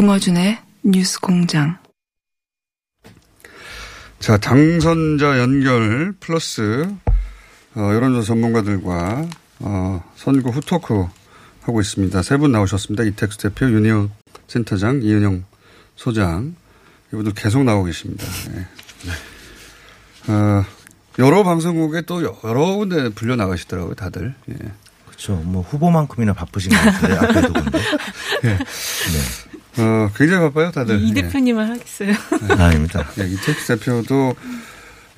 김어준의 뉴스 공장. 자, 당선자 연결 플러스 어, 여론조사 전문가들과 어, 선거 후토크 하고 있습니다. 세 분 나오셨습니다. 이택수 대표, 윤희영 센터장, 이은영 소장 이분들 계속 나오고 계십니다. 네. 어, 여러 방송국에 또 여러 군데 불려 나가시더라고요, 다들. 예. 그렇죠. 뭐 후보만큼이나 바쁘신 것 같아요. 앞에도 근데. 예. 네. 어, 굉장히 바빠요, 다들. 이 대표님만 하겠어요. 아, 아닙니다. 예, 이택수 대표도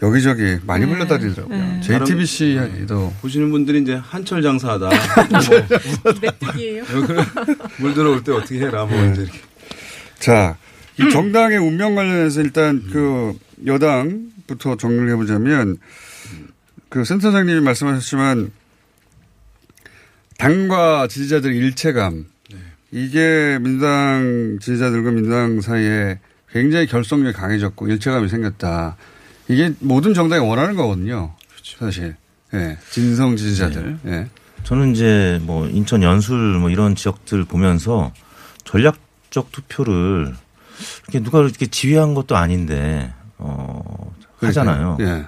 여기저기 많이 네. 불러다니더라고요. 네. JTBC도 보시는 분들이 이제 한철 장사하다. 메뚜기예요. 물 들어올 때 어떻게 해라. 뭐 이제 이렇게. 자, 이 정당의 운명 관련해서 일단 그 여당부터 정리를 해보자면 그 센터장님이 말씀하셨지만 당과 지지자들의 일체감 이게 민주당 지지자들과 민주당 사이에 굉장히 결속력이 강해졌고 일체감이 생겼다. 이게 모든 정당이 원하는 거거든요. 사실. 예. 진성 지지자들. 예. 저는 이제 뭐 인천 연술 뭐 이런 지역들 보면서 전략적 투표를 이렇게 누가 이렇게 지휘한 것도 아닌데 어 하잖아요. 예.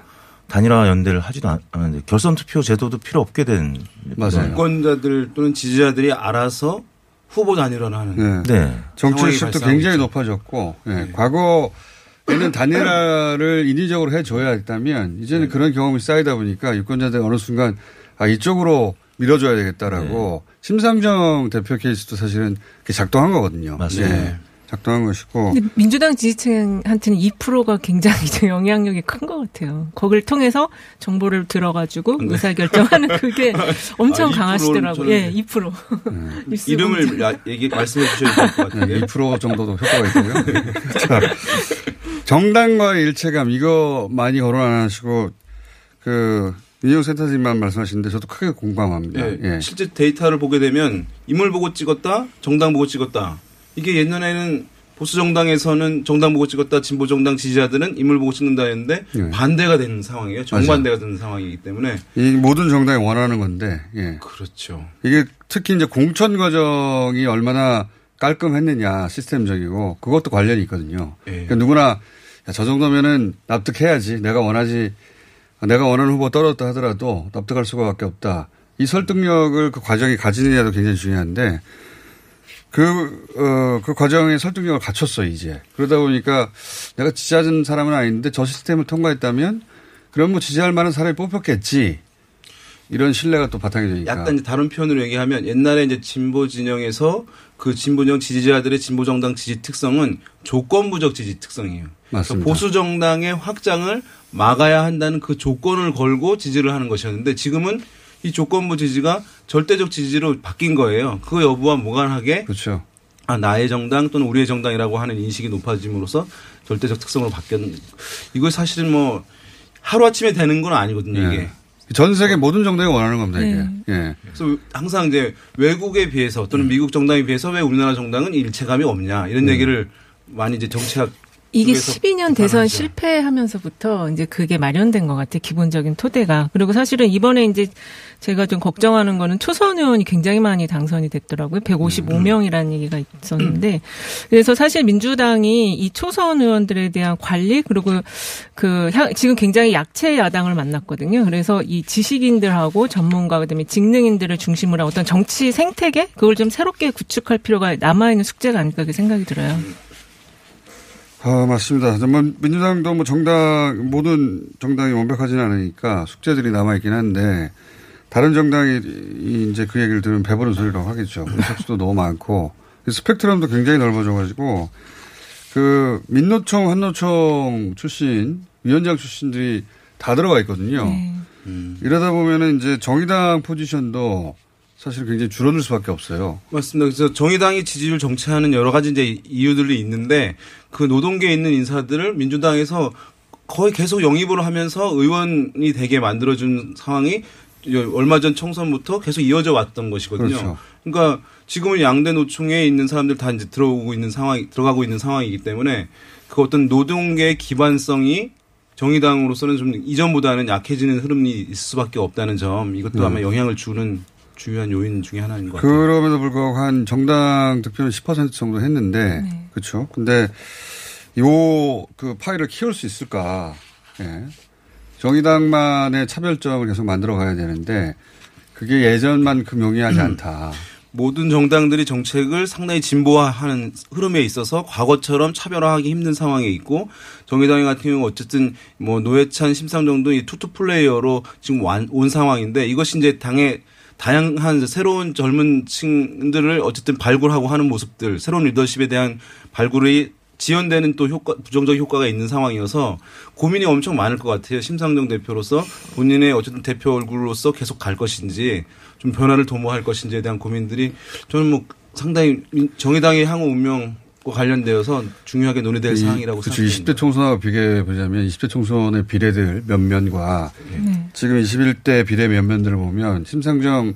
단일화 연대를 하지도 않- 않는데 결선 투표 제도도 필요 없게 된 맞아요. 유권자들 또는 지지자들이 알아서 후보 단일화를 하는. 네. 네. 정치의식도 굉장히 발생하고 높아졌고, 예, 과거에는 단일화를 인위적으로 해줘야 했다면, 이제는 그런 경험이 쌓이다 보니까 유권자들이 어느 순간, 아, 이쪽으로 밀어줘야 되겠다라고, 심상정 대표 케이스도 사실은 작동한 거거든요. 맞습니다. 예, 작동한 것이고, 민주당 지지층한테는 2%가 굉장히 좀 영향력이 큰 것 같아요. 거기를 통해서 정보를 들어가지고 의사결정하는 그게 엄청 아, 2%는 강하시더라고요. 예, 2%. 뉴스 이름을. 야- 얘기 말씀해 주셔야 될 것 같아요. 네, 2% 정도도 효과가 있고요. 자, 정당과의 일체감, 이거 많이 거론 안 하시고, 그, 민영 센터장님만 말씀하시는데 저도 크게 공감합니다. 예, 예. 실제 데이터를 보게 되면 인물 보고 찍었다, 정당 보고 찍었다. 이게 옛날에는 보수 정당에서는 정당 보고 찍었다, 진보 정당 지지자들은 인물 보고 찍는다 했는데 예. 반대가 되는 상황이에요. 정반대가 되는 상황이기 때문에 이 모든 정당이 원하는 건데, 예. 그렇죠. 이게 특히 이제 공천 과정이 얼마나 깔끔했느냐, 시스템적이고, 그것도 관련이 있거든요. 예. 그러니까 누구나, 야, 저 정도면은 납득해야지. 내가 원하지, 내가 원하는 후보 떨어졌다 하더라도 납득할 수밖에 없다. 이 설득력을 그 과정이 가지느냐도 굉장히 중요한데, 그, 어, 그 과정의 설득력을 갖췄어요, 이제. 그러다 보니까 내가 지지하는 사람은 아닌데 저 시스템을 통과했다면, 그럼 뭐 지지할 만한 사람이 뽑혔겠지. 이런 신뢰가 또 바탕이 되니까. 약간 이제 다른 표현으로 얘기하면 옛날에 이제 진보 진영에서 그 진보정 지지자들의 진보 정당 지지 특성은 조건부적 지지 특성이에요. 맞습니다. 그러니까 보수 정당의 확장을 막아야 한다는 그 조건을 걸고 지지를 하는 것이었는데 지금은 이 조건부 지지가 절대적 지지로 바뀐 거예요. 그 여부와 무관하게 그렇죠. 아, 나의 정당 또는 우리의 정당이라고 하는 인식이 높아짐으로써 절대적 특성으로 바뀌었. 이거 사실은 뭐 하루 아침에 되는 건 아니거든요. 이게. 예. 전 세계 모든 정당이 원하는 겁니다, 이게. 예. 그래서 항상 이제 외국에 비해서 또는 미국 정당에 비해서 왜 우리나라 정당은 일체감이 없냐 이런 얘기를 많이 이제 정치학 이게 쪽에서 12년 대선. 실패하면서부터 이제 그게 마련된 것 같아요. 기본적인 토대가. 그리고 사실은 이번에 이제 제가 좀 걱정하는 거는 초선 의원이 굉장히 많이 당선이 됐더라고요. 155명이라는 얘기가 있었는데. 그래서 사실 민주당이 이 초선 의원들에 대한 관리 그리고 그 향- 지금 굉장히 약체 야당을 만났거든요. 그래서 이 지식인들하고 전문가 그다음에 직능인들을 중심으로 한 어떤 정치 생태계 그걸 좀 새롭게 구축할 필요가 남아 있는 숙제가 아닐까 그렇게 생각이 들어요. 아, 맞습니다. 정말 민주당도 뭐 정당, 모든 정당이 완벽하지는 않으니까 숙제들이 남아 있긴 한데, 다른 정당이 이- 이제 그 얘기를 들으면 배부른 소리라고 하겠죠. 의석수도 너무 많고, 스펙트럼도 굉장히 넓어져가지고, 그, 민노총, 한노총 출신, 위원장 출신들이 다 들어가 있거든요. 네. 이러다 보면은 이제 정의당 포지션도 사실 굉장히 줄어들 수밖에 없어요. 맞습니다. 그래서 정의당이 지지율 정체하는 여러 가지 이제 이유들이 있는데 그 노동계에 있는 인사들을 민주당에서 거의 계속 영입을 하면서 의원이 되게 만들어준 상황이 얼마 전 총선부터 계속 이어져 왔던 것이거든요. 그렇죠. 그러니까 지금은 양대 노총에 있는 사람들 다 이제 들어오고 있는 상황, 들어가고 있는 상황이기 때문에 그 어떤 노동계 기반성이 정의당으로서는 좀 이전보다는 약해지는 흐름이 있을 수밖에 없다는 점 이것도 네. 아마 영향을 주는 주요한 요인 중에 하나인 것 같아요. 그럼에도 불구하고 한 정당 득표는 10% 정도 했는데, 네. 그렇죠. 근데 요 그 파일을 키울 수 있을까? 예. 정의당만의 차별점을 계속 만들어 가야 되는데 그게 예전만큼 용이하지 않다. 모든 정당들이 정책을 상당히 진보화하는 흐름에 있어서 과거처럼 차별화하기 힘든 상황에 있고 정의당 같은 경우 어쨌든 뭐 노회찬, 심상정도 이 two two player로 지금 완- 온 상황인데 이것이 이제 당의 다양한 새로운 젊은 층들을 어쨌든 발굴하고 하는 모습들, 새로운 리더십에 대한 발굴이 지연되는 또 효과, 부정적 효과가 있는 상황이어서 고민이 엄청 많을 것 같아요. 심상정 대표로서 본인의 어쨌든 대표 얼굴로서 계속 갈 것인지 좀 변화를 도모할 것인지에 대한 고민들이 저는 뭐 상당히 민- 정의당의 향후 운명과 관련되어서 중요하게 논의될 사항이라고 그렇죠. 생각합니다. 20대 총선하고 비교해 보자면 20대 총선의 비례들 면면과 네. 지금 21대 비례 면면들을 보면 심상정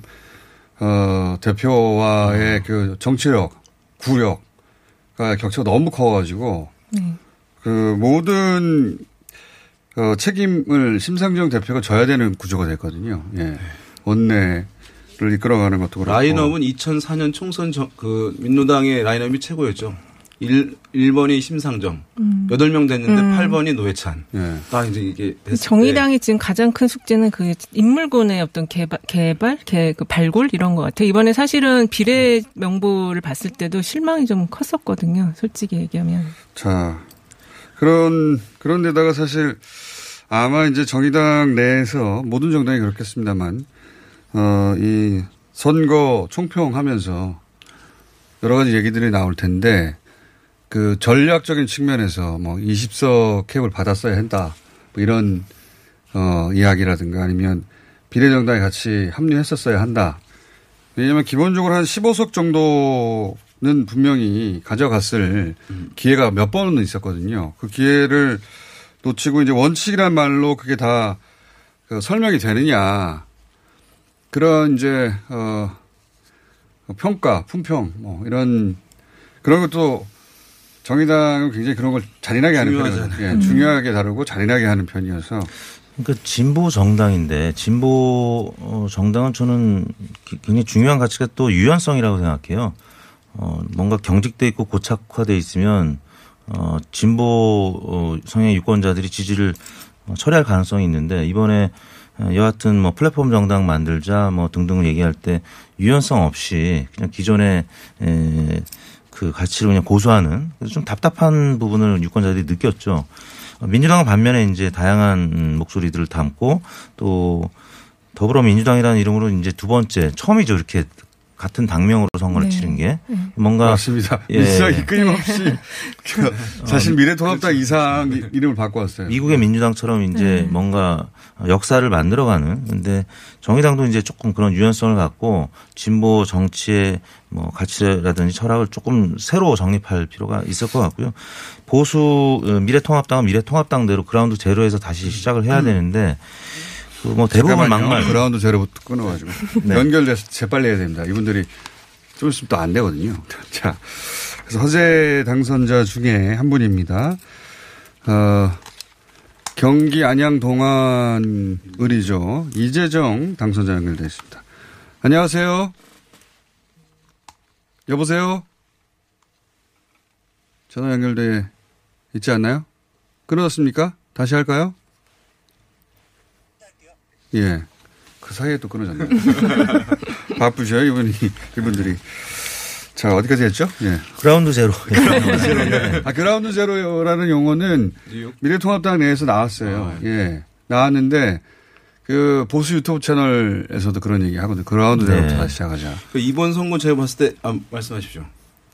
어, 대표와의 그 정치력, 구력과 격차가 너무 커가지고 네. 그 모든 어, 책임을 심상정 대표가 져야 되는 구조가 됐거든요. 예. 원내 를 이끌어가는 것도 그렇고. 라인업은 2004년 총선 저- 그 민노당의 라인업이 최고였죠. 1, 1번이 심상정, 음. 8명 됐는데 음. 8번이 노회찬. 예. 딱 이제 이게 정의당이 지금 가장 큰 숙제는 그 인물군의 어떤 개발, 개발, 개, 그 발굴 이런 것 같아요. 이번에 사실은 비례 명부를 봤을 때도 실망이 좀 컸었거든요. 솔직히 얘기하면. 자, 그런, 그런데다가 사실 아마 이제 정의당 내에서 모든 정당이 그렇겠습니다만, 어, 이 선거 총평하면서 여러 가지 얘기들이 나올 텐데, 그 전략적인 측면에서 뭐 20석 캡을 받았어야 한다. 뭐 이런, 어, 이야기라든가 아니면 비례정당에 같이 합류했었어야 한다. 왜냐하면 기본적으로 한 15석 정도는 분명히 가져갔을 기회가 몇 번은 있었거든요. 그 기회를 놓치고 이제 원칙이란 말로 그게 다 그 설명이 되느냐. 그런 이제, 어, 평가, 품평, 뭐 이런 그런 것도 정의당은 굉장히 그런 걸 잔인하게 하는. 편이거든요. 예, 중요하게 다루고 잔인하게 하는 편이어서 그러니까 진보 정당인데 진보 어, 정당은 저는 기- 굉장히 중요한 가치가 또 유연성이라고 생각해요. 어, 뭔가 경직돼 있고 고착화돼 있으면 어, 진보 어, 성향 유권자들이 지지를 어, 처리할 가능성이 있는데 이번에 어, 여하튼 뭐 플랫폼 정당 만들자 뭐 등등을 얘기할 때 유연성 없이 그냥 기존의 에, 그 가치를 그냥 고수하는 좀 답답한 부분을 유권자들이 느꼈죠. 어, 민주당은 반면에 이제 다양한 음, 목소리들을 담고 또 더불어민주당이라는 이름으로 이제 두 번째 처음이죠 이렇게 같은 당명으로 선거를 네. 치른 게 네. 뭔가 맞습니다. 예. 민주당이 끊임없이 그 사실 미래통합당 이상 이름을 바꿔왔어요. 미국의 민주당처럼 이제 네. 뭔가 역사를 만들어가는 근데 정의당도 이제 조금 그런 유연성을 갖고 진보 정치의 뭐 가치라든지 철학을 조금 새로 정립할 필요가 있을 것 같고요. 보수 어, 미래통합당은 미래통합당대로 그라운드 제로에서 다시 시작을 해야 되는데 그 뭐 대부분. 막말 그라운드 제로부터 끊어가지고 네. 연결돼서 재빨리 해야 됩니다. 이분들이 좀 있으면 또 안 되거든요. 자, 그래서 허재 당선자 중에 한 분입니다. 어, 경기 안양 동안 을이죠. 이재정 당선자 연결되어 있습니다. 안녕하세요. 여보세요? 전화 연결돼 있지 않나요? 끊어졌습니까? 다시 할까요? 예. 그 사이에 또 끊어졌네요. 바쁘셔요, 이분이, 이분들이. 자, 어디까지 했죠? 예. 그라운드 제로. 아, 그라운드 제로라는 용어는 미래통합당 내에서 나왔어요. 예. 나왔는데, 그 보수 유튜브 채널에서도 그런 얘기 하거든요. 그라운드 제로 네. 다시 시작하자. 그 이번 선거 제가 봤을 때 아, 말씀하십시오.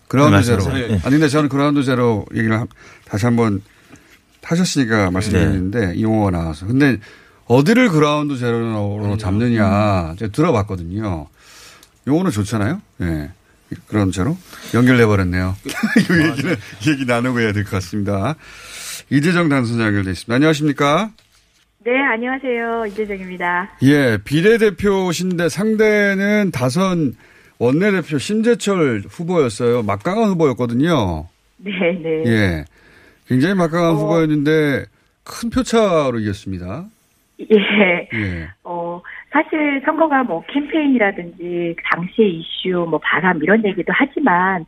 그라운드 네, 제로. 네. 아니, 근데 저는 그라운드 제로 얘기를 한- 다시 한번 하셨으니까 말씀드리는데, 이 용어가 나와서. 근데 어디를 그라운드 제로로 잡느냐, 제가 들어봤거든요. 용어는 좋잖아요. 예. 그라운드 제로. 연결돼버렸네요. 이 얘기는, 이 얘기 나누고 해야 될 것 같습니다. 이재정 당선자 연결돼 있습니다. 안녕하십니까? 네, 안녕하세요. 이재정입니다. 예, 비례대표신데 상대는 다선 원내대표 신재철 후보였어요. 막강한 후보였거든요. 네, 네. 예. 굉장히 막강한 어. 후보였는데 큰 표차로 이겼습니다. 예. 예. 어, 사실 선거가 뭐 캠페인이라든지 당시의 이슈, 뭐 바람 이런 얘기도 하지만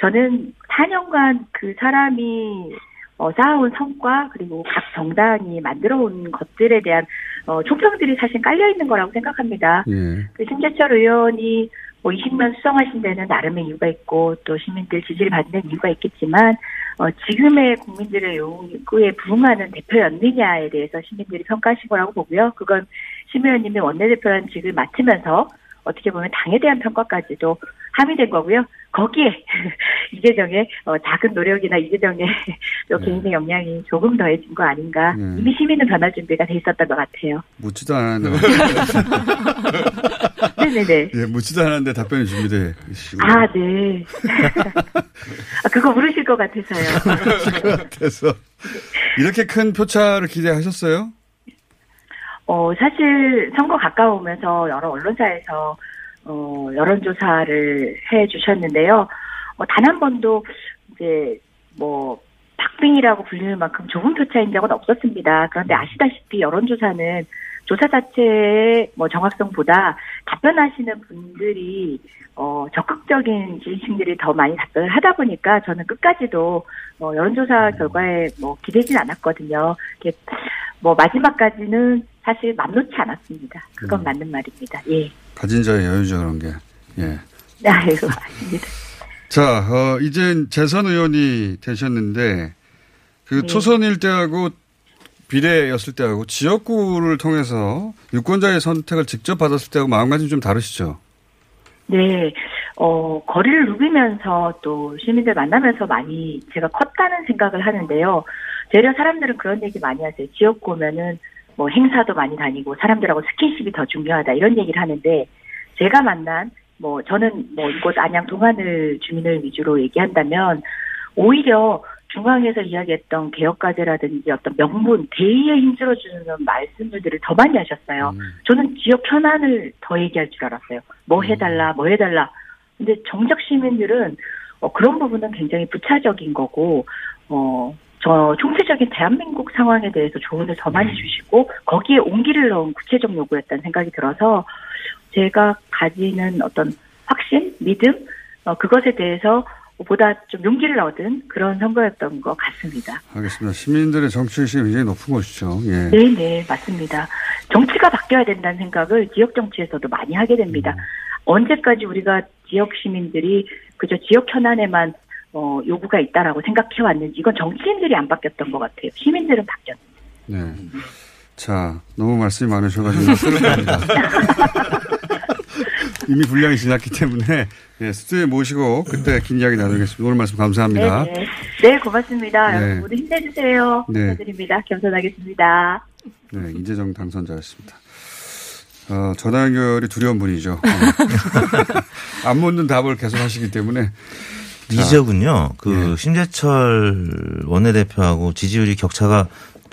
저는 4년간 그 사람이 어, 쌓아온 성과 그리고 각 정당이 만들어온 것들에 대한 어, 총평들이 사실 깔려 있는 거라고 생각합니다. 예. 그 신재철 의원이 뭐 20년 수성하신 데는 나름의 이유가 있고 또 시민들 지지를 받는 이유가 있겠지만 어, 지금의 국민들의 요구에 부응하는 대표였느냐에 대해서 시민들이 평가하신 거라고 보고요. 그건 심 의원님이 원내대표라는 직을 맡으면서 어떻게 보면 당에 대한 평가까지도 함의된 거고요. 거기에 이재정의 어, 작은 노력이나 이재정의 또 네. 개인의 역량이 조금 더해진 거 아닌가. 네. 이미 시민은 변화 준비가 돼 있었던 것 같아요. 묻지도 않았는데. 네네네. 예, 묻지도 않았는데 답변이 준비돼. 아, 네. 아, 그거 물으실 것 같아서요. 그래서 이렇게 큰 표차를 기대하셨어요? 어, 사실 선거 가까우면서 여러 언론사에서 어, 여론조사를 해 주셨는데요. 어, 단 한 번도 이제 뭐 박빙이라고 불리는 만큼 좁은 표차인 적은 없었습니다. 그런데 아시다시피 여론조사는 조사 자체의 뭐 정확성보다 답변하시는 분들이 어, 적극적인 지지층들이 더 많이 답변을 하다 보니까 저는 끝까지도 어, 여론조사 결과에 뭐 기대진 않았거든요. 이게 뭐 마지막까지는 사실 맘 놓지 않았습니다. 그건 음. 맞는 말입니다. 예. 가진 자의 여유죠, 그런 게. 예. 아이고, 맞습니다. 자, 어, 이젠 재선 의원이 되셨는데, 그 네. 초선일 때하고 비례였을 때하고 지역구를 통해서 유권자의 선택을 직접 받았을 때하고 마음가짐이 좀 다르시죠? 네, 어, 거리를 누비면서 또 시민들 만나면서 많이 제가 컸다는 생각을 하는데요. 되려 사람들은 그런 얘기 많이 하세요. 지역구 오면은 뭐 행사도 많이 다니고 사람들하고 스킨십이 더 중요하다 이런 얘기를 하는데 제가 만난 뭐 저는 뭐 이곳 안양 동안을 주민을 위주로 얘기한다면 오히려 중앙에서 이야기했던 개혁과제라든지 어떤 명분, 대의에 힘들어주는 말씀들을 더 많이 하셨어요. 저는 지역 현안을 더 얘기할 줄 알았어요. 뭐 해달라, 뭐 해달라. 근데 정작 시민들은 어, 그런 부분은 굉장히 부차적인 거고, 어, 저 총체적인 대한민국 상황에 대해서 조언을 더 많이 주시고 거기에 온기를 넣은 구체적 요구였다는 생각이 들어서 제가 가지는 어떤 확신, 믿음, 어, 그것에 대해서 보다 좀 용기를 얻은 그런 선거였던 것 같습니다. 알겠습니다. 시민들의 정치 의식이 굉장히 높은 것이죠. 예. 네네, 맞습니다. 정치가 바뀌어야 된다는 생각을 지역 정치에서도 많이 하게 됩니다. 언제까지 우리가 지역 시민들이 그저 지역 현안에만 어, 요구가 있다라고 생각해 왔는지 이건 정치인들이 안 바뀌었던 것 같아요. 시민들은 바뀌었어요. 네. 자, 너무 말씀이 많으셔가지고. 이미 분량이 지났기 때문에 예, 스튜디오에 모시고 그때 긴 이야기 나누겠습니다. 오늘 말씀 감사합니다. 네, 네. 네, 고맙습니다. 네. 여러분 모두 힘내주세요. 네. 감사드립니다. 겸손하겠습니다. 네, 이재정 당선자였습니다. 어, 전화 연결이 두려운 분이죠. 네. 안 묻는 답을 계속 하시기 때문에 이 지역은요, 그 예. 심재철 원내대표하고 지지율이 격차가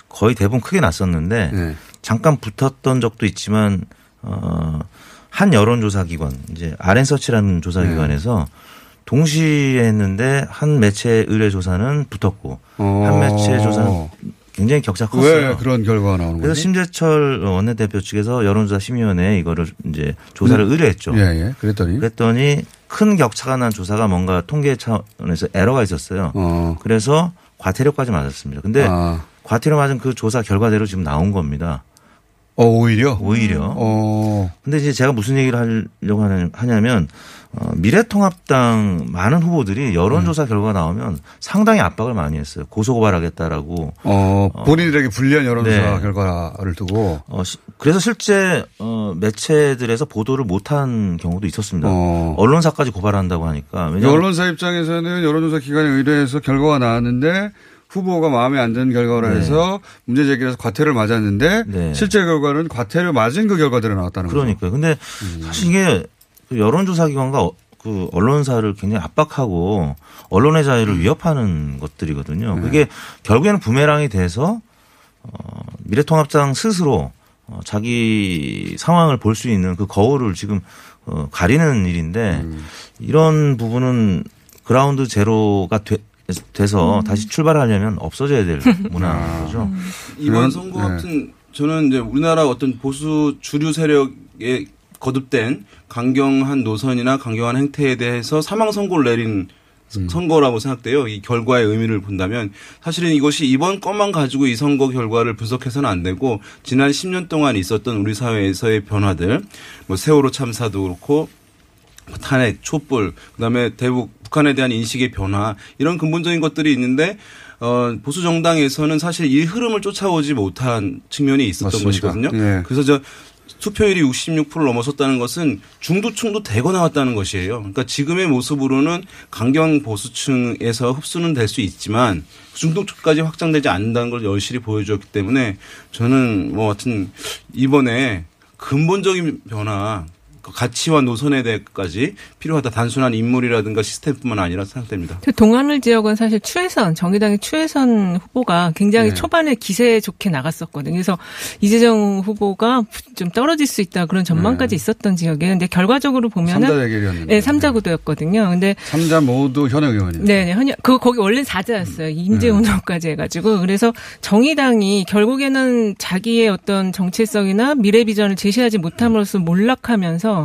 거의 대부분 크게 났었는데 네. 잠깐 붙었던 적도 있지만 어, 한 여론조사 기관 이제 아렌서치라는 조사 네. 기관에서 동시에 했는데 한 매체 의뢰 조사는 붙었고 어. 한 매체 조사는 굉장히 격차 컸어요. 왜 그런 결과가 나오는 그래서 거죠? 심재철 원내대표 측에서 여론조사 심의위원회에 이거를 이제 조사를 음. 의뢰했죠. 예, 예. 그랬더니. 그랬더니 큰 격차가 난 조사가 뭔가 통계 차원에서 에러가 있었어요. 어. 그래서 과태료까지 맞았습니다. 근데 아. 과태료 맞은 그 조사 결과대로 지금 나온 겁니다. 어, 오히려? 오히려. 어. 근데 이제 제가 무슨 얘기를 하려고 하냐- 하냐면 어, 미래통합당 많은 후보들이 여론조사 음. 결과가 나오면 상당히 압박을 많이 했어요. 고소고발하겠다라고. 어, 본인들에게 불리한 여론조사 네. 결과를 두고. 어, 시- 그래서 실제 어, 매체들에서 보도를 못한 경우도 있었습니다. 어. 언론사까지 고발한다고 하니까. 왜냐하면 언론사 입장에서는 여론조사 기관에 의뢰해서 결과가 나왔는데 후보가 마음에 안 드는 결과라 네. 해서 문제 제기해서 과태료를 맞았는데 네. 실제 결과는 과태료 맞은 그 결과대로 나왔다는 거죠. 그러니까요. 근데 음. 사실 이게 그 여론조사 기관과 어- 그 언론사를 굉장히 압박하고 언론의 자유를 위협하는 것들이거든요. 네. 그게 결국에는 부메랑이 돼서 어, 미래통합당 스스로 어, 자기 상황을 볼 수 있는 그 거울을 지금 어, 가리는 일인데 음. 이런 부분은 그라운드 제로가 돼, 서 다시 출발하려면 없어져야 될 문화인 거죠. 이번 그건- 선거 네. 같은 저는 이제 우리나라 어떤 보수 주류 세력에 거듭된 강경한 노선이나 강경한 행태에 대해서 사망 선고를 내린 음. 선거라고 생각돼요. 이 결과의 의미를 본다면 사실은 이것이 이번 것만 가지고 이 선거 결과를 분석해서는 안 되고 지난 10년 동안 있었던 우리 사회에서의 변화들, 뭐 세월호 참사도 그렇고 탄핵, 촛불, 그다음에 대북 북한에 대한 인식의 변화 이런 근본적인 것들이 있는데 어 보수 정당에서는 사실 이 흐름을 쫓아오지 못한 측면이 있었던 맞습니다. 것이거든요. 예. 그래서 저 투표율이 66%를 넘어섰다는 것은 중도층도 대거 나왔다는 것이에요. 그러니까 지금의 모습으로는 강경 보수층에서 흡수는 될 수 있지만 중도층까지 확장되지 않는다는 걸 여실히 보여주었기 때문에 저는 뭐 하여튼 이번에 근본적인 변화 그 가치와 노선에 대해까지 필요하다. 단순한 인물이라든가 시스템뿐만 아니라 생각됩니다. 그 동안을 지역은 사실 추혜선 정의당의 추혜선 후보가 굉장히 네. 초반에 기세 좋게 나갔었거든요. 그래서 이재정 후보가 좀 떨어질 수 있다 그런 전망까지 네. 있었던 지역이에요. 근데 결과적으로 보면은 삼자 대결이었는데. 네, 삼자 구도였거든요. 근데 삼자 모두 현역 의원이에요. 네, 네, 현역 그 거기 원래 사자였어요. 임재훈 네. 후보까지 해 가지고 그래서 정의당이 결국에는 자기의 어떤 정체성이나 미래 비전을 제시하지 못함으로써 몰락하면서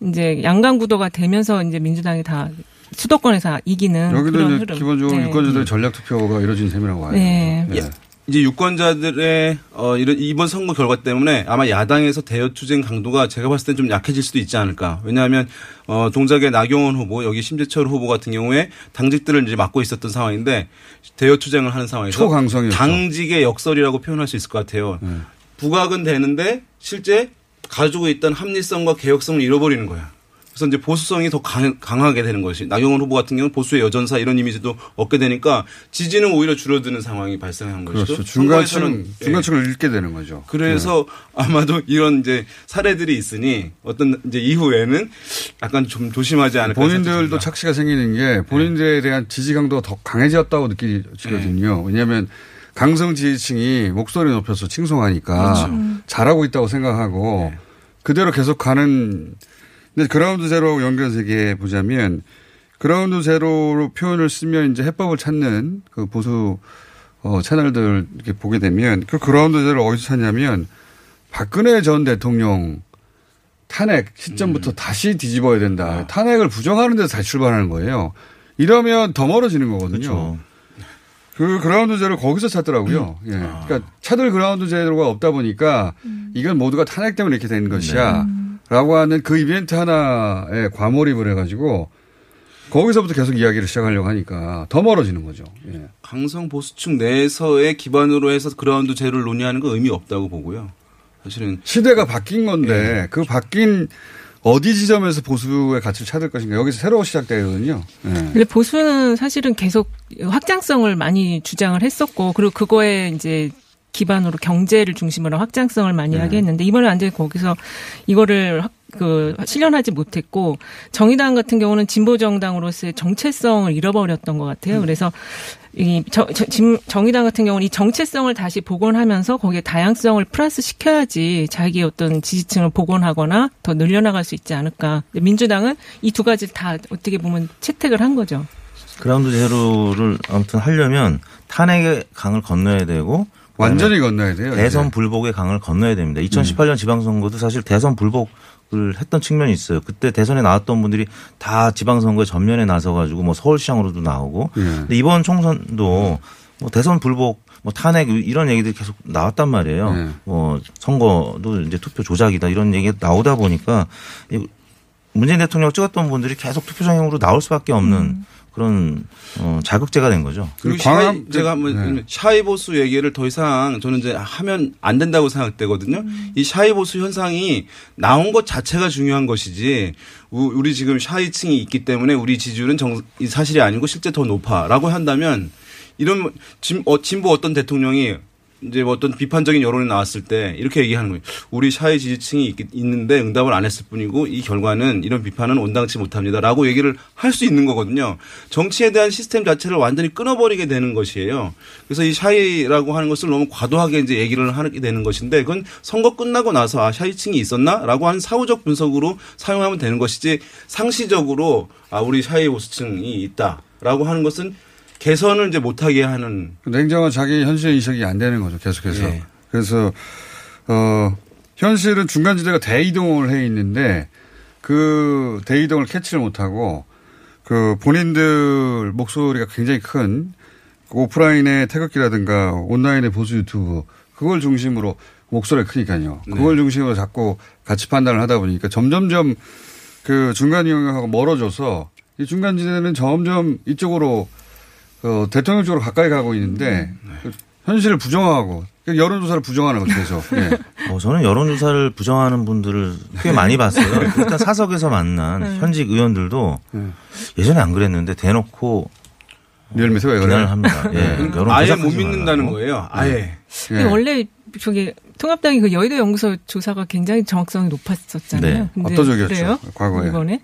이제 양강 구도가 되면서 이제 민주당이 다 수도권에서 이기는 여기도 그런 이제 흐름. 기본적으로 네. 유권자들 전략 투표가 이루어진 셈이라고 봐요. 네. 예. 이제 유권자들의 어 이런 이번 선거 결과 때문에 아마 야당에서 대여 투쟁 강도가 제가 봤을 땐 좀 약해질 수도 있지 않을까. 왜냐하면 어 동작의 나경원 후보 여기 심재철 후보 같은 경우에 당직들을 이제 맡고 있었던 상황인데 대여 투쟁을 하는 상황에서 초강성이었죠. 당직의 역설이라고 표현할 수 있을 것 같아요. 네. 부각은 되는데 실제 가지고 있던 합리성과 개혁성을 잃어버리는 거야. 그래서 이제 보수성이 더 강, 강하게 되는 것이 나경원 후보 같은 경우는 보수의 여전사 이런 이미지도 얻게 되니까 지지는 오히려 줄어드는 상황이 발생한 것이죠. 그렇죠. 중간층, 예. 중간층을 잃게 되는 거죠. 그래서 아마도 이런 이제 사례들이 있으니 어떤 이제 이후에는 약간 좀 조심하지 않을까 본인들도. 착시가 생기는 게 본인들에 대한 지지 강도가 더 강해졌다고 느끼거든요. 왜냐하면 강성 지지층이 목소리 높여서 칭송하니까 잘하고 있다고 생각하고 그대로 계속 가는 근데 그라운드 제로 연결해서 얘기해 보자면 그라운드 제로로 표현을 쓰면 이제 해법을 찾는 그 보수 어, 채널들 이렇게 보게 되면 그 그라운드 제로 어디서 찾냐면 박근혜 전 대통령 탄핵 시점부터 다시 뒤집어야 된다. 탄핵을 부정하는 데서 다시 출발하는 거예요. 이러면 더 멀어지는 거거든요. 그렇죠. 그 그라운드 제로 거기서 찾더라고요. 예. 그러니까 차들 그라운드 제로가 없다 보니까 이건 모두가 탄핵 때문에 이렇게 된 것이야. 라고 하는 그 이벤트 하나에 과몰입을 해가지고 거기서부터 계속 이야기를 시작하려고 하니까 더 멀어지는 거죠. 예. 강성 보수층 내에서의 기반으로 해서 그라운드 제로를 논의하는 건 의미 없다고 보고요. 사실은 시대가 바뀐 건데 그 바뀐 어디 지점에서 보수의 가치를 찾을 것인가 여기서 새로 시작되거든요. 예. 근데 보수는 사실은 계속 확장성을 많이 주장을 했었고 그리고 그거에 이제 기반으로 경제를 중심으로 확장성을 많이 네. 하게 했는데 이번에 완전히 거기서 이거를 확- 그 실현하지 못했고 정의당 같은 경우는 진보 정당으로서의 정체성을 잃어버렸던 것 같아요. 그래서 이 저, 저- 진- 정의당 같은 경우는 이 정체성을 다시 복원하면서 거기에 다양성을 플러스 시켜야지 자기 어떤 지지층을 복원하거나 더 늘려나갈 수 있지 않을까. 민주당은 이 두 가지를 다 어떻게 보면 채택을 한 거죠. 그라운드 제로를 아무튼 하려면 탄핵의 강을 건너야 되고 완전히 건너야 돼요. 대선 이제. 불복의 강을 건너야 됩니다. 2018년 지방선거도 사실 대선 불복을 했던 측면이 있어요. 그때 대선에 나왔던 분들이 다 지방선거에 전면에 나서가지고 뭐 서울시장으로도 나오고. 예. 근데 이번 총선도 뭐 대선 불복, 뭐 탄핵 이런 얘기들이 계속 나왔단 말이에요. 네. 뭐 선거도 이제 투표 조작이다 이런 얘기가 나오다 보니까 이 문재인 대통령 찍었던 분들이 계속 투표장으로 나올 수밖에 없는 그런 어, 자극제가 된 거죠. 그리고 광화문- shy, 제가 한번 네. shy 보수 얘기를 더 이상 저는 이제 하면 안 된다고 생각되거든요. 이 shy 보수 현상이 나온 것 자체가 중요한 것이지 우- 우리 지금 shy층이 있기 때문에 우리 지지율은 정, 이 사실이 아니고 실제 더 높아라고 한다면 이런 진, 어, 진보 어떤 대통령이 이제 뭐 어떤 비판적인 여론이 나왔을 때 이렇게 얘기하는 거예요. 우리 shy 지지층이 있, 있는데 응답을 안 했을 뿐이고 이 결과는 이런 비판은 온당치 못합니다라고 얘기를 할 수 있는 거거든요. 정치에 대한 시스템 자체를 완전히 끊어버리게 되는 것이에요. 그래서 이 샤이라고 하는 것을 너무 과도하게 이제 얘기를 하게 되는 것인데 그건 선거 끝나고 나서 아 샤이층이 있었나라고 하는 사후적 분석으로 사용하면 되는 것이지 상시적으로 아 우리 샤이 보수층이 있다라고 하는 것은 개선을 이제 못하게 하는 냉정한 자기 현실 인식이 안 되는 거죠. 계속해서. 예. 그래서 어 현실은 중간지대가 대이동을 해 있는데 그 대이동을 캐치를 못하고 그 본인들 목소리가 굉장히 큰그 오프라인의 태극기라든가 온라인의 보수 유튜브 그걸 중심으로 목소리가 크니까요. 그걸 중심으로 자꾸 가치 판단을 하다 보니까 점점점 그 중간 영역하고 멀어져서 이 중간 지대는 점점 이쪽으로 어, 대통령 쪽으로 가까이 가고 있는데 그 현실을 부정하고 그러니까 여론조사를 부정하는 거죠. 계속. 예. 어, 저는 여론조사를 부정하는 분들을 꽤 많이 봤어요. 일단 사석에서 만난 현직 의원들도 예전에 안 그랬는데 대놓고 리얼미터가 왜 비난을 그래요? 합니다. 예, 여론 아예 못 믿는다는 말라고. 거예요. 아예. 예. 원래 저기 통합당이 그 여의도 연구소 조사가 굉장히 정확성이 높았었잖아요. 네. 압도적이었죠. 과거에. 이번에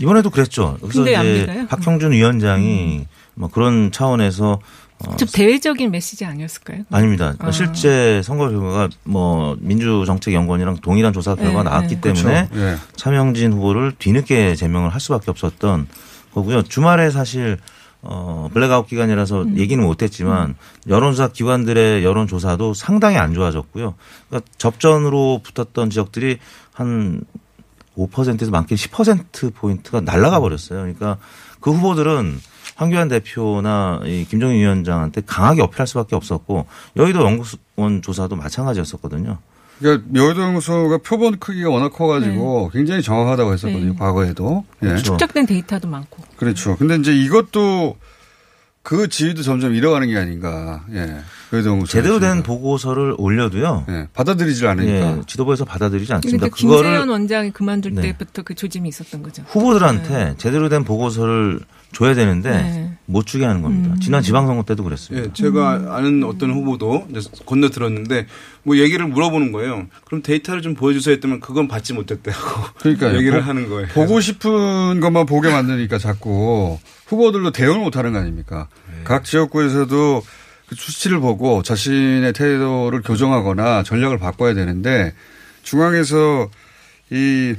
이번에도 그랬죠. 그래서 이제? 음. 박형준 위원장이 뭐 그런 차원에서 어, 좀 대외적인 메시지 아니었을까요? 아닙니다. 아. 실제 선거 결과가 뭐 민주정책연구원이랑 동일한 조사 결과가 네, 나왔기 네. 때문에 그렇죠. 예. 차명진 후보를 뒤늦게 제명을 할 수밖에 없었던 거고요. 주말에 사실 어 블랙아웃 기간이라서 음. 얘기는 못했지만 여론조사 기관들의 여론조사도 상당히 안 좋아졌고요. 그러니까 접전으로 붙었던 지역들이 한 5%에서 많게 10% 포인트가 날아가 버렸어요. 그러니까 그 후보들은 황교안 대표나 이 김정인 위원장한테 강하게 어필할 수밖에 없었고 여의도 연구원 조사도 마찬가지였었거든요. 그러니까 여의도 연구소가 표본 크기가 워낙 커가지고 굉장히 정확하다고 했었거든요. 네. 과거에도. 예. 그렇죠. 축적된 데이터도 많고. 그렇죠. 근데 이제 이것도 그 지위도 점점 잃어가는 게 아닌가. 예. 연구소. 제대로 된 보고서를 올려도요. 예. 받아들이질 않으니까. 예, 지도부에서 받아들이지 않습니다. 그러니까 김세현 그거를 원장이 그만둘 네. 때부터 그 조짐이 있었던 거죠. 후보들한테 제대로 된 보고서를 줘야 되는데 네. 못 주게 하는 겁니다. 음. 지난 지방선거 때도 그랬습니다. 예, 제가 아는 어떤 후보도 이제 건너 들었는데 뭐 얘기를 물어보는 거예요. 그럼 데이터를 좀 보여주세요 했더니 그건 받지 못했다고 그러니까요. 얘기를 보- 하는 거예요. 보고 싶은 것만 보게 만드니까 자꾸 후보들도 대응을 못 하는 거 아닙니까? 네. 각 지역구에서도 그 수치를 보고 자신의 태도를 교정하거나 전략을 바꿔야 되는데 중앙에서 이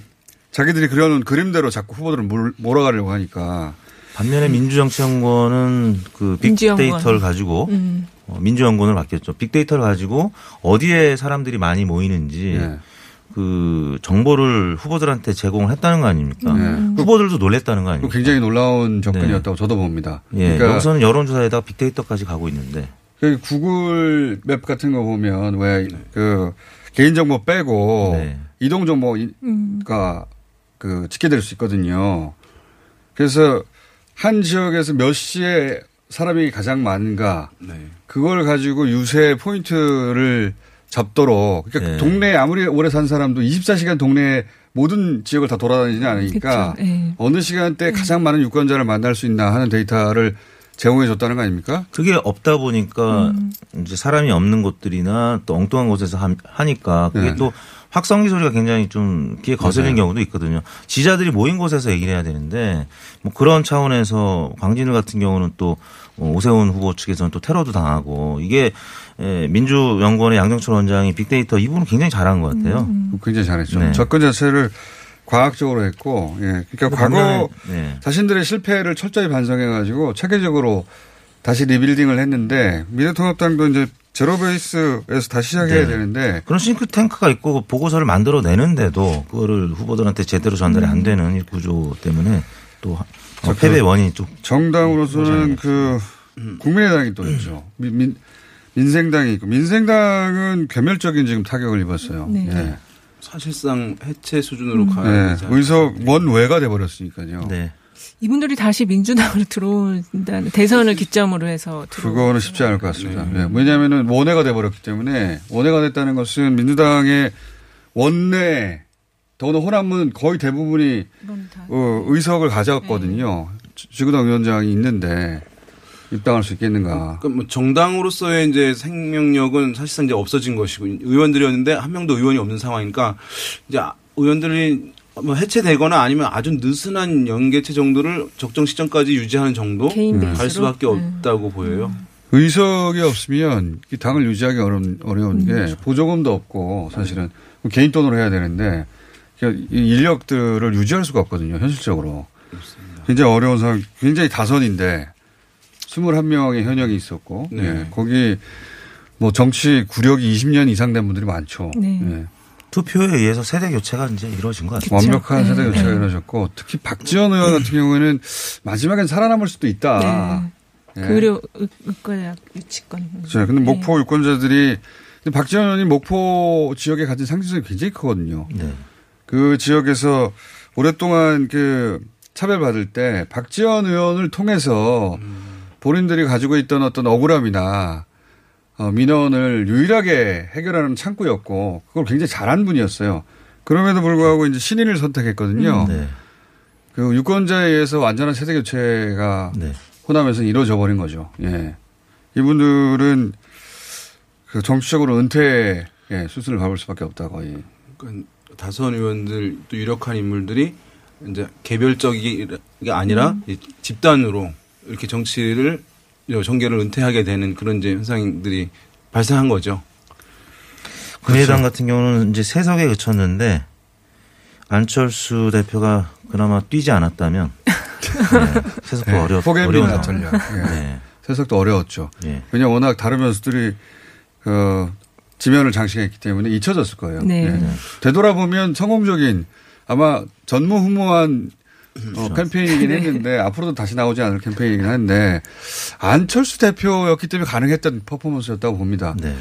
자기들이 그려놓은 그림대로 자꾸 후보들을 몰- 몰아가려고 하니까 반면에 민주정치연구원은 그. 빅데이터를 가지고 음. 어, 민주연구원을 맡겼죠. 빅데이터를 가지고 어디에 사람들이 많이 모이는지 예. 그 정보를 후보들한테 제공을 했다는 거 아닙니까? 음. 후보들도 놀랬다는 거 아닙니까? 굉장히 놀라운 접근이었다고 저도 봅니다. 예, 그러니까 여기서는 여론조사에다가 빅데이터까지 가고 있는데 그 구글 맵 같은 거 보면 왜 그 개인정보 빼고 네. 이동정보가 음. 그 집계될 수 있거든요. 그래서 한 지역에서 몇 시에 사람이 가장 많은가 네. 그걸 가지고 유세 포인트를 잡도록 그러니까 네. 동네에 아무리 오래 산 사람도 24시간 동네 모든 지역을 다 돌아다니지는 않으니까. 예. 어느 시간대 가장 많은 유권자를 만날 수 있나 하는 데이터를 제공해 줬다는 거 아닙니까? 그게 없다 보니까 음. 이제 사람이 없는 곳들이나 또 엉뚱한 곳에서 함- 하니까 그게 네. 또 확성기 소리가 굉장히 좀 귀에 거슬리는 맞아요. 경우도 있거든요. 지자들이 모인 곳에서 얘기를 해야 되는데 뭐 그런 차원에서 광진을 같은 경우는 또 어, 오세훈 후보 측에서는 또 테러도 당하고 이게 에, 민주연구원의 양정철 원장이 빅데이터 이 부분은 굉장히 잘한 것 같아요. 음. 굉장히 잘했죠. 네. 접근 자체를 과학적으로 했고, 예. 그러니까 과거 네. 자신들의 실패를 철저히 반성해가지고 체계적으로 다시 rebuilding을 했는데 미래통합당도 이제 zero base에서 다시 시작해야 네. 되는데 그런 싱크탱크가 있고 보고서를 만들어 내는데도 그거를 후보들한테 제대로 전달이 안 되는 이 구조 때문에 또 어, 저 패배 그 원인이 또 정당으로서는 그 국민의당이 또 있죠. 민, 민, 민생당이 있고 민생당은 괴멸적인 지금 타격을 입었어요. 네. 예. 사실상 해체 수준으로 음. 가야 예. 되지 않을까. 의석 원외가 돼버렸으니까요. 네. 이분들이 다시 민주당으로 들어온다는 대선을 기점으로 해서 들어오- 그거는 쉽지 않을 것 같습니다. 네. 예. 왜냐하면 원외가 돼버렸기 때문에 원외가 됐다는 것은 민주당의 원내 더구나 호남은 거의 대부분이 어, 의석을 가져갔거든요. 지- 지구당 위원장이 있는데 입당할 수 있겠는가. 그러니까 뭐 정당으로서의 이제 생명력은 사실상 이제 없어진 것이고 의원들이었는데 한 명도 의원이 없는 상황이니까 이제 아- 의원들이 뭐 해체되거나 아니면 아주 느슨한 연계체 정도를 적정 시점까지 유지하는 정도 개인 갈? 수밖에 네. 없다고 보여요. 의석이 없으면 이 당을 유지하기 어려운, 어려운 게 음. 보조금도 없고 사실은 개인 돈으로 해야 되는데 그러니까 이 인력들을 유지할 수가 없거든요. 현실적으로. 굉장히 어려운 상황, 굉장히 다선인데 21명의 현역이 있었고 네. 예, 거기 뭐 정치 구력이 20년 이상 된 분들이 많죠. 네. 예. 투표에 의해서 세대 교체가 이제 이루어진 것 같아요. 완벽한 네. 세대 교체가 네. 이루어졌고 특히 박지원 의원 같은 경우에는 마지막엔 살아남을 수도 있다. 네. 예. 그 의료 의- 의과대학 유치권. 그렇죠. 근데 목포 유권자들이 근데 박지원 의원이 목포 지역에 가진 상징성이 굉장히 크거든요. 네. 그 지역에서 오랫동안 그 차별받을 때 박지원 의원을 통해서 본인들이 가지고 있던 어떤 억울함이나 어, 민원을 유일하게 해결하는 창구였고 그걸 굉장히 잘한 분이었어요. 그럼에도 불구하고 이제 신인을 선택했거든요. 네. 그 유권자에 의해서 완전한 세대 교체가 네. 호남에서 이루어져 버린 거죠. 예. 이분들은 그 정치적으로 은퇴 예, 수순을 밟을 수밖에 없다 거의. 그러니까 다선 의원들 또 유력한 인물들이 이제 개별적이 아니라 이 집단으로 이렇게 정치를 정계를 은퇴하게 되는 그런 이제 현상들이 발생한 거죠. 국민의당 같은 경우는 이제 세 석에 그쳤는데 안철수 대표가 그나마 뛰지 않았다면 네, 세석도 예, 어려 포개미나 어려운 전략. 상황. 예. 네. 세석도 어려웠죠. 예. 왜냐 워낙 다른 변수들이 그 지면을 장식했기 때문에 잊혀졌을 거예요. 네. 예. 되돌아보면 성공적인 아마 전무후무한 어, 캠페인이긴 했는데 앞으로도 다시 나오지 않을 캠페인이긴 한데 안철수 대표였기 때문에 가능했던 퍼포먼스였다고 봅니다. 네.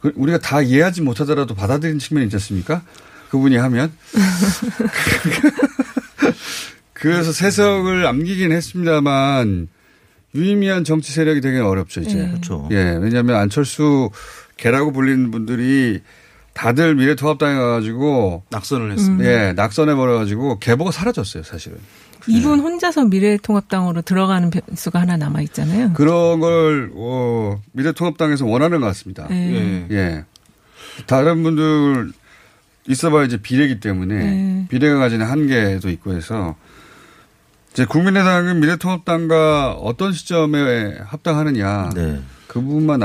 그 우리가 다 이해하지 못하더라도 받아들이는 측면이 있지 않습니까? 그분이 하면. 그래서 세석을 남기긴 했습니다만 유의미한 정치 세력이 되기는 어렵죠, 이제. 네. 그렇죠. 예, 왜냐하면 안철수 개라고 불리는 분들이 다들 미래통합당에 가가지고 낙선을 했습니다. 예, 낙선해 버려가지고 개보가 사라졌어요, 사실은. 이분 혼자서 미래통합당으로 들어가는 변수가 하나 남아 있잖아요. 그런 걸, 어, 미래통합당에서 원하는 것 같습니다. 네. 예. 예. 다른 분들 있어봐야 이제 비례기 때문에 네. 비례가 가지는 한계도 있고 해서 이제 국민의당은 미래통합당과 어떤 시점에 합당하느냐 네. 그 부분만.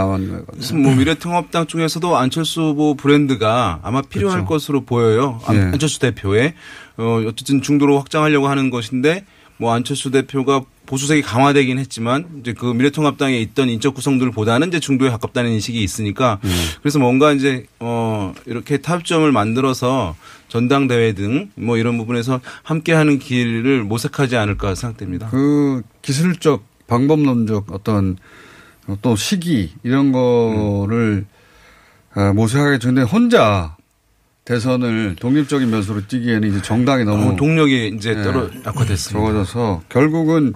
그래서 뭐 미래통합당 쪽에서도 안철수 후보 브랜드가 아마 필요할 그렇죠. 것으로 보여요. 안- 예. 안철수 대표의 어 어쨌든 중도로 확장하려고 하는 것인데 뭐 안철수 대표가 보수색이 강화되긴 했지만 이제 그 미래통합당에 있던 인적 구성들보다는 이제 중도에 가깝다는 인식이 있으니까 그래서 뭔가 이제 어 이렇게 타협점을 만들어서 전당대회 등 뭐 이런 부분에서 함께하는 길을 모색하지 않을까 생각됩니다. 그 기술적 방법론적 어떤 또 시기 이런 거를 아, 모색하게 되는데 혼자 대선을 독립적인 변수로 뛰기에는 이제 정당이 너무 어, 동력이 이제 예. 떨어 약화됐습니다. 적어져서 결국은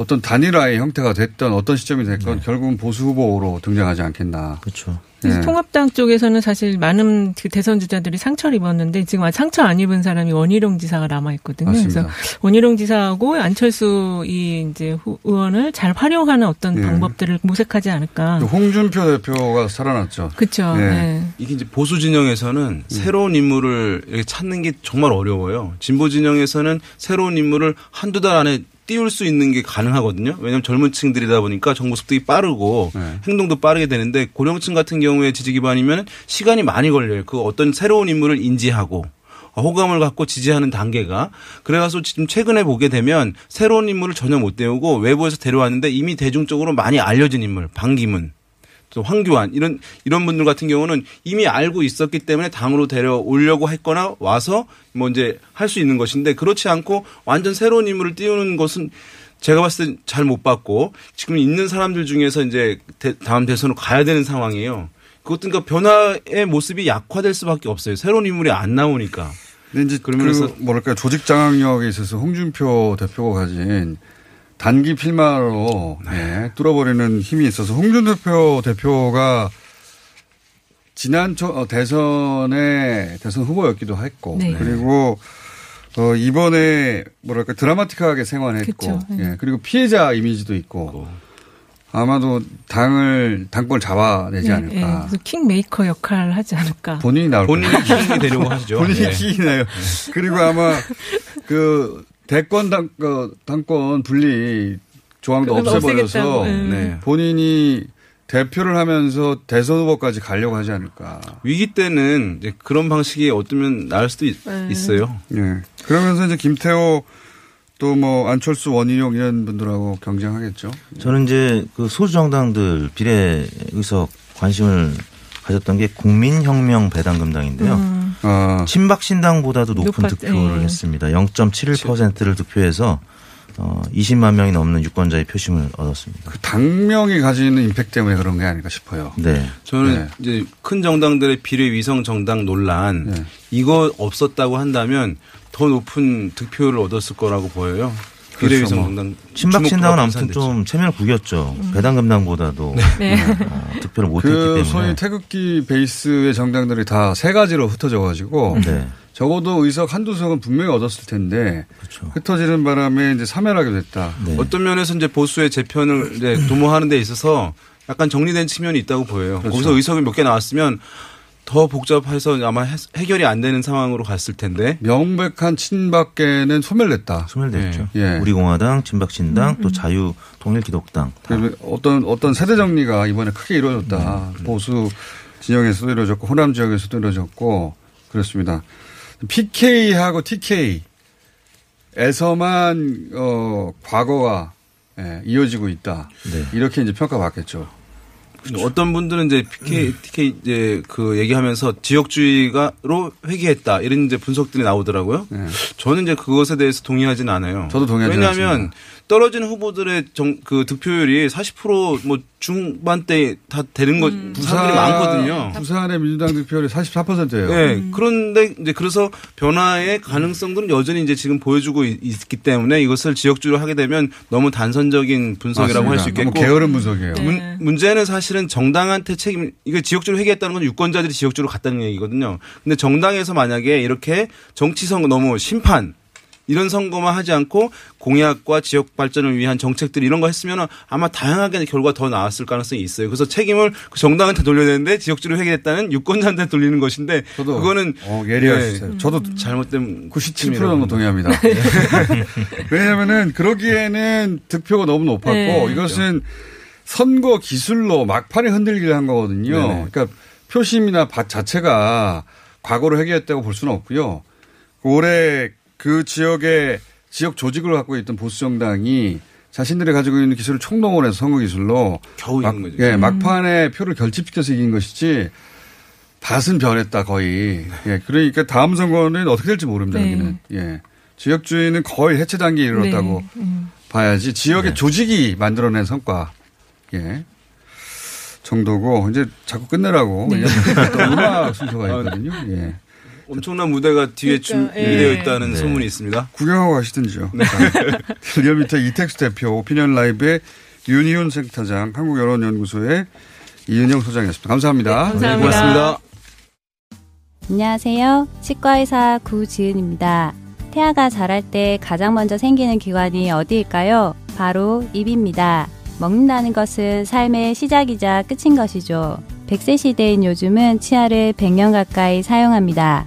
어떤 단일화의 형태가 됐던 어떤 시점이 됐건 결국은 보수 후보로 등장하지 않겠나. 그렇죠. 그래서 예. 통합당 쪽에서는 사실 많은 그 대선 주자들이 상처를 입었는데 지금 아직 상처 안 입은 사람이 원희룡 지사가 남아 있거든요. 그래서 원희룡 지사하고 안철수 이 이제 후- 의원을 잘 활용하는 어떤 예. 방법들을 모색하지 않을까. 홍준표 대표가 살아났죠. 그렇죠. 예. 네. 이게 이제 보수 진영에서는 새로운 인물을 찾는 게 정말 어려워요. 진보 진영에서는 새로운 인물을 한두 달 안에 띄울 수 있는 게 가능하거든요. 왜냐하면 젊은 층들이다 보니까 정보 습득이 빠르고 네. 행동도 빠르게 되는데 고령층 같은 경우에 지지 기반이면 시간이 많이 걸려요. 그 어떤 새로운 인물을 인지하고 호감을 갖고 지지하는 단계가 그래가서 지금 최근에 보게 되면 새로운 인물을 전혀 못 데우고 외부에서 데려왔는데 이미 대중적으로 많이 알려진 인물 방기문 또 황교안 이런 이런 분들 같은 경우는 이미 알고 있었기 때문에 당으로 데려오려고 했거나 와서 뭐 이제 할 수 있는 것인데 그렇지 않고 완전 새로운 인물을 띄우는 것은 제가 봤을 때 잘 못 봤고 지금 있는 사람들 중에서 이제 대- 다음 대선으로 가야 되는 상황이에요. 그것도 그러니까 변화의 모습이 약화될 수밖에 없어요. 새로운 인물이 안 나오니까. 근데 이제 그러면서 그 뭐랄까 조직 장악력에 있어서 홍준표 대표가 가진 단기 필마로 예, 뚫어버리는 힘이 있어서 홍준표 대표가 지난 초- 어, 대선에 대선 후보였기도 했고 네. 그리고 어, 이번에 뭐랄까 드라마틱하게 생활했고 그쵸, 네. 예, 그리고 피해자 이미지도 있고 아마도 당을 당권을 잡아내지 네, 않을까. 네. 그래서 킹메이커 역할을 하지 않을까. 본인이 나올 본인이. 킹이 되려고 하시죠. 본인이 네. 킹이네요. 그리고 아마 그 대권 당, 그 당권 분리 조항도 없애버려서 예. 네. 본인이 대표를 하면서 대선 후보까지 가려고 하지 않을까. 위기 때는 이제 그런 방식이 어쩌면 나을 수도 있, 네. 있어요. 예. 그러면서 이제 김태호 또 뭐 안철수 원희룡 이런 분들하고 경쟁하겠죠. 저는 이제 그 소수 정당들 비례 의석 관심을 가졌던 게 국민혁명 배당금당인데요. 음. 아, 친박 신당보다도 높은 높았- 득표를 예. 했습니다. 0.71%를 득표해서 어 20만 명이 넘는 유권자의 표심을 얻었습니다. 그 당명이 가지는 임팩트 때문에 그런 게 아닐까 싶어요. 네. 저는 네. 이제 큰 정당들의 비례 위성 정당 논란 네. 이거 없었다고 한다면 더 높은 득표를 얻었을 거라고 보여요. 비례 그렇죠, 뭐. 정당 친박 신당은 아무튼 분산됐죠. 좀 체면을 구겼죠. 배당 금당보다도 네. 어, 득표를 못했기 그 때문에. 소위 태극기 베이스의 정당들이 다 세 가지로 흩어져 가지고 네. 적어도 의석 한두 석은 분명히 얻었을 텐데 그렇죠. 흩어지는 바람에 이제 사멸하게 됐다. 네. 어떤 면에서 이제 보수의 재편을 이제 도모하는 데 있어서 약간 정리된 측면이 있다고 보여요. 그렇죠. 거기서 의석이 몇 개 나왔으면 더 복잡해서 아마 해- 해결이 안 되는 상황으로 갔을 텐데 명백한 친박계는 소멸됐다. 소멸됐죠. 예. 우리 공화당, 친박신당, 또 자유 통일기독당. 다. 그리고 어떤 어떤 세대 정리가 이번에 크게 이루어졌다. 보수 진영에서도 이루어졌고 호남 지역에서도 이루어졌고 그렇습니다. PK하고 TK에서만 어 과거가 예, 이어지고 있다. 네. 이렇게 이제 평가받겠죠. 어떤 분들은 이제 PK, TK 이제 그 얘기하면서 지역주의가로 회귀했다 이런 이제 분석들이 나오더라고요. 네. 저는 이제 그것에 대해서 동의하지는 않아요. 저도 동의하지 왜냐하면 않습니다. 떨어지는 후보들의 정, 그 득표율이 40%뭐 중반대 다 되는 것 사람들이 많거든요. 부산의 민주당 득표율이 44%예요. 네. 그런데 이제 그래서 변화의 가능성들은 여전히 이제 지금 보여주고 있- 있기 때문에 이것을 지역주로 하게 되면 너무 단선적인 분석이라고 할 수. 있겠고 너무 게으른 분석이에요. 네. 문, 문제는 사실은 정당한테 책임, 이거 지역주로 회귀했다는 건 유권자들이 지역주로 갔다는 얘기거든요. 근데 정당에서 만약에 이렇게 정치 선거 너무 심판, 이런 선거만 하지 않고 공약과 지역 발전을 위한 정책들 이런 거 했으면 아마 다양하게 결과가 더 나왔을 가능성이 있어요. 그래서 책임을 그 정당한테 돌려야 되는데 지역주로 회귀했다는 유권자한테 돌리는 것인데 저도 그거는 어, 예리하시죠. 네, 저도 잘못된 97% 정도 동의합니다. 왜냐하면은 그러기에는 득표가 너무 높았고 네. 이것은 선거 기술로 막판에 흔들기를 한 거거든요. 네네. 그러니까 표심이나 밭 자체가 과거로 회귀했다고 볼 수는 없고요. 올해 그 지역의 지역 조직을 갖고 있던 보수 정당이 자신들이 가지고 있는 기술을 총동원해서 선거 기술로 겨우 막, 거죠. 예, 막판에 표를 결집시켜서 이긴 것이지 밭은 변했다 거의. 예, 그러니까 다음 선거는 어떻게 될지 모릅니다. 네. 여기는. 예. 지역주의는 거의 해체 단계에 이르렀다고 네. 음. 봐야지 지역의 조직이 만들어낸 성과. 예. 정도고 이제 자꾸 끝내라고 네. 왜냐하면 또 음악 순서가 있거든요. 예. 엄청난 무대가 뒤에 그러니까, 준비되어 예. 있다는 네. 소문이 있습니다. 구경하고 가시든지요. 리얼미터 이택수 대표, 오피니언 라이브의 윤희훈 센터장, 한국여론연구소의 이은영 소장이었습니다. 감사합니다. 네, 감사합니다. 고맙습니다. 안녕하세요. 치과의사 구지은입니다. 태아가 자랄 때 가장 먼저 생기는 기관이 어디일까요? 바로 입입니다. 먹는다는 것은 삶의 시작이자 끝인 것이죠. 100세 시대인 요즘은 치아를 100년 가까이 사용합니다.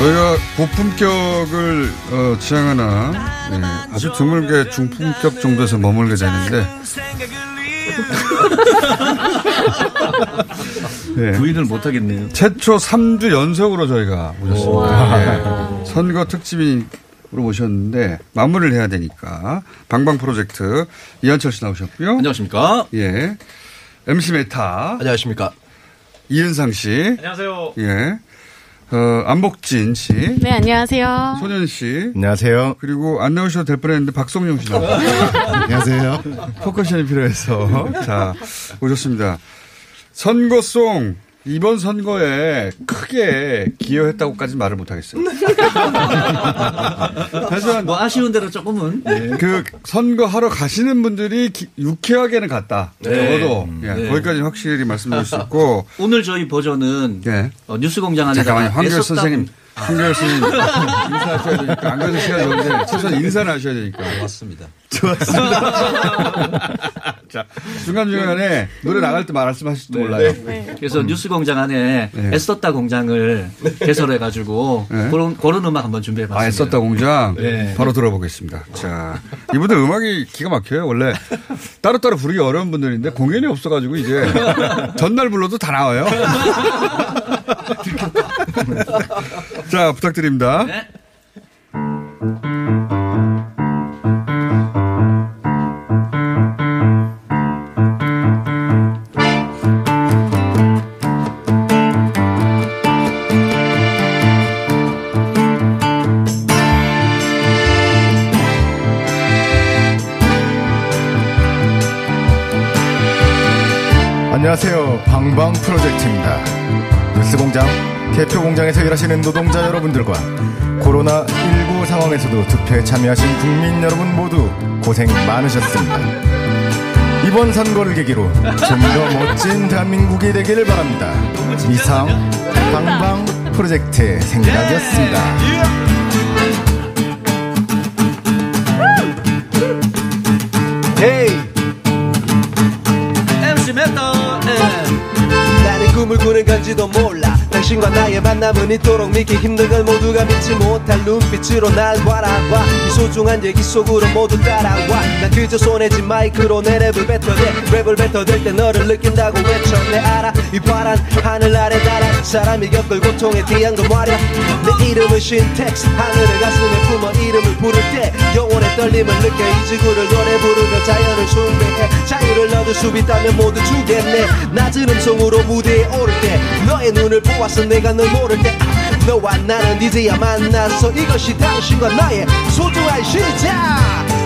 저희가 고품격을 어, 지향하나 네, 아주 드물게 중품격 정도에서 머물게 되는데 네. 부인을 못하겠네요. 최초 3주 연속으로 저희가 모셨습니다. 네. 선거 특집으로 모셨는데 마무리를 해야 되니까 방방 프로젝트 이한철 씨 나오셨고요. 안녕하십니까? 예. MC 메타. 안녕하십니까? 이은상 씨. 안녕하세요. 예. 어, 안복진 씨. 네, 안녕하세요. 소년 씨. 안녕하세요. 그리고 안 나오셔도 될 뻔했는데 박성용 씨. 안녕하세요. 포커션이 필요해서. 자, 오셨습니다. 선거송. 이번 선거에 크게 기여했다고까지 말을 못하겠어요. 하지만 뭐 아쉬운 대로 조금은 그 선거하러 가시는 분들이 기- 유쾌하게는 갔다. 네. 적어도 음, 예, 네. 거기까지 확실히 말씀드릴 수 있고 오늘 저희 버전은 어, 뉴스공장 안에 잠깐만요. 황교안 선생님, 황교안 선생님 인사하셔야 되니까 안 가서 시간 좋은데 최소한 인사는 하셔야 되니까. 맞습니다. 좋았습니다. 자, 중간중간에 노래 나갈 때 말씀하실지도 몰라요. 그래서 뉴스공장 안에 애썼다 공장을 개설해가지고 그런 그런 음악 한번 준비해봤습니다. 아, 애썼다 공장 네. 바로 들어보겠습니다. 자, 이분들 음악이 기가 막혀요. 원래 따로따로 부르기 어려운 분들인데 공연이 없어가지고 이제 전날 불러도 다 나와요. 자, 부탁드립니다. 안녕하세요. 방방 프로젝트입니다. 뉴스 공장 개표 공장에서 일하시는 노동자 여러분들과 코로나19 상황에서도 투표에 참여하신 국민 여러분 모두 고생 많으셨습니다. 이번 선거를 계기로 좀 더 멋진 대한민국이 되기를 바랍니다. 이상 방방 프로젝트의 생각이었습니다. Hey MC 메타 나는 꿈을 꾸는 건지도 몰라 당신과 나의 만남은 이토록 믿기 힘든 걸 모두가 믿지 못할 눈빛으로 날 바라봐. 이 소중한 얘기 속으로 모두 따라와. 난 그저 손에 쥔 마이크로 내 랩을 뱉어대 랩을 뱉어댈 때 너를 느낀다고 외쳐 내 알아? 이 파란 하늘 아래 날아. 사람이 겪을 고통에 대한 거 말야. 내 이름은 신텍스. 하늘을 가슴에 품어 이름을 부를 때 영혼의 떨림을 느껴. 이 지구를 노래 부르며 자연을 숭배해. 자유를 얻을 수 있다면 모두 주겠네. 낮은 음성으로 무대에 오를 때 너의 눈을 보아 서 내가 널 모를 때 아, 너와 나는 이제야 만났어 이것이 당신과 나의 소중한 시작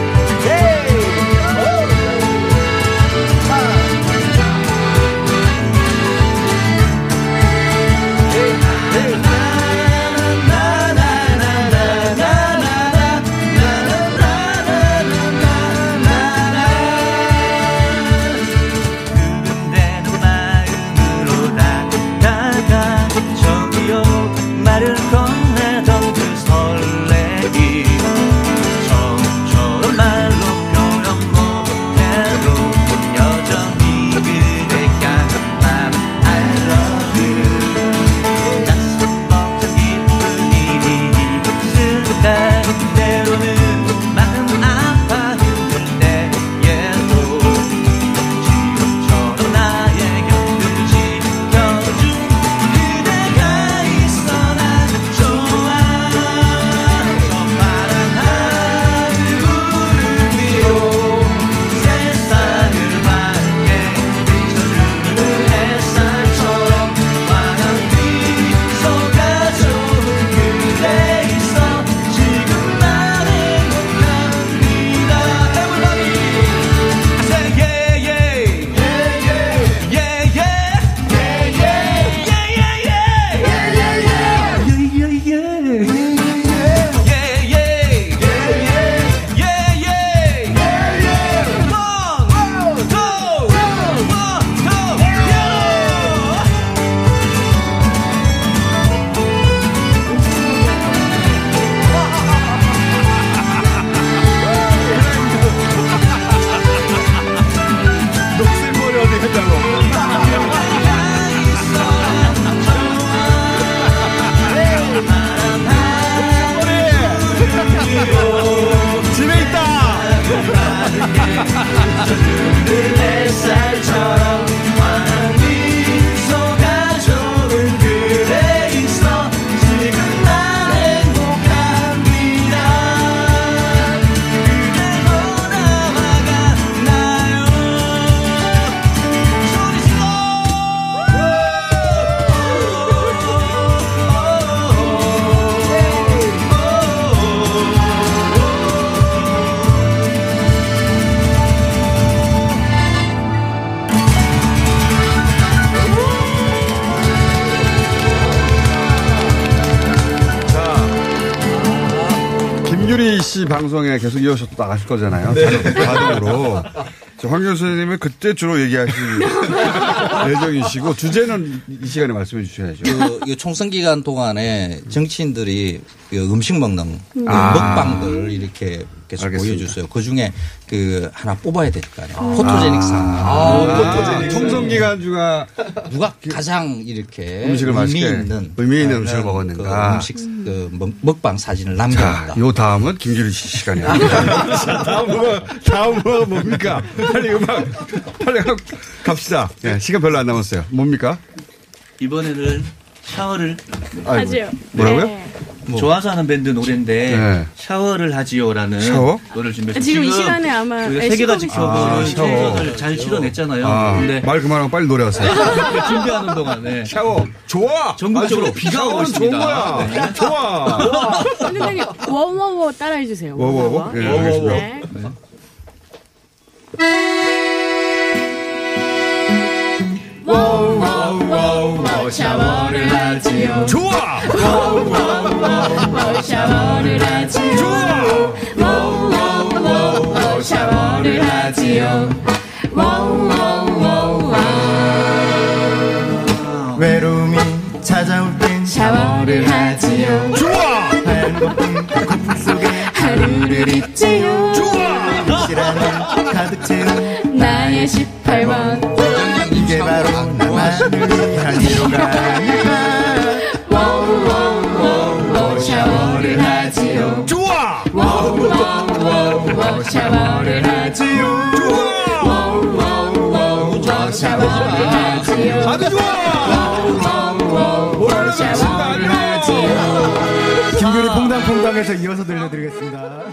방송에 계속 이어서 또 나가실 거잖아요. 네. 자동으로. 저황 교수님은 그때 주로 얘기하실 예정이시고 주제는 이- 이 시간에 말씀해 주셔야죠. 그, 이 총선 기간 동안에 정치인들이 그 음식 먹는 그 아. 먹방들 이렇게 계속 알겠습니다. 보여줬어요. 그 중에 그 하나 뽑아야 될 거 아니에요. 아. 포토제닉상. 아, 총선 기간 중에 누가 가장 이렇게 음식을 의미 맛있게 있는 의미 있는 그 음식을 먹었는가. 그 음식 그 먹- 먹방 사진을 자, 남겼다. 요 다음은 김규리 씨 시간이에요. 다음 뭐가, 다음 뭐가 뭡니까? 빨리 음악, 빨리 가- 갑시다. 예, 시간 별로 안 남았어요. 뭡니까? 이번에는 샤워를 아이고. 하지요. 뭐라고요? 네. 좋아서 하는 밴드 노래인데 네. 샤워를 하지요라는 샤워? 노래를 준비했어요. 지금 이 시간에 아마 네, 세 개가 시간이 지켜보는 아, 샤워. 잘 실어냈잖아요. 아, 근데 말 그만하고 빨리 노래하세요. 준비하는 동안에 샤워 좋아. 전국적으로 아주 비가 오고 있습니다. 좋은 거야. 네. 좋아. 선생님 워워워 따라해 주세요. 워워워? 예, 알겠습니다. 네. 워워워 샤워를 하지요. 좋아. 워워워 샤워를 하지요. 워워워 샤워를 하지요. 워워워 외로움이 찾아올 땐 샤워를 하지요. 좋아. 거품 속에 하루를 잊지요. 시간을 가득 채운 나의 18번 이게 바로 나만을 김규리 퐁당퐁당에서 이어서 들려드리겠습니다.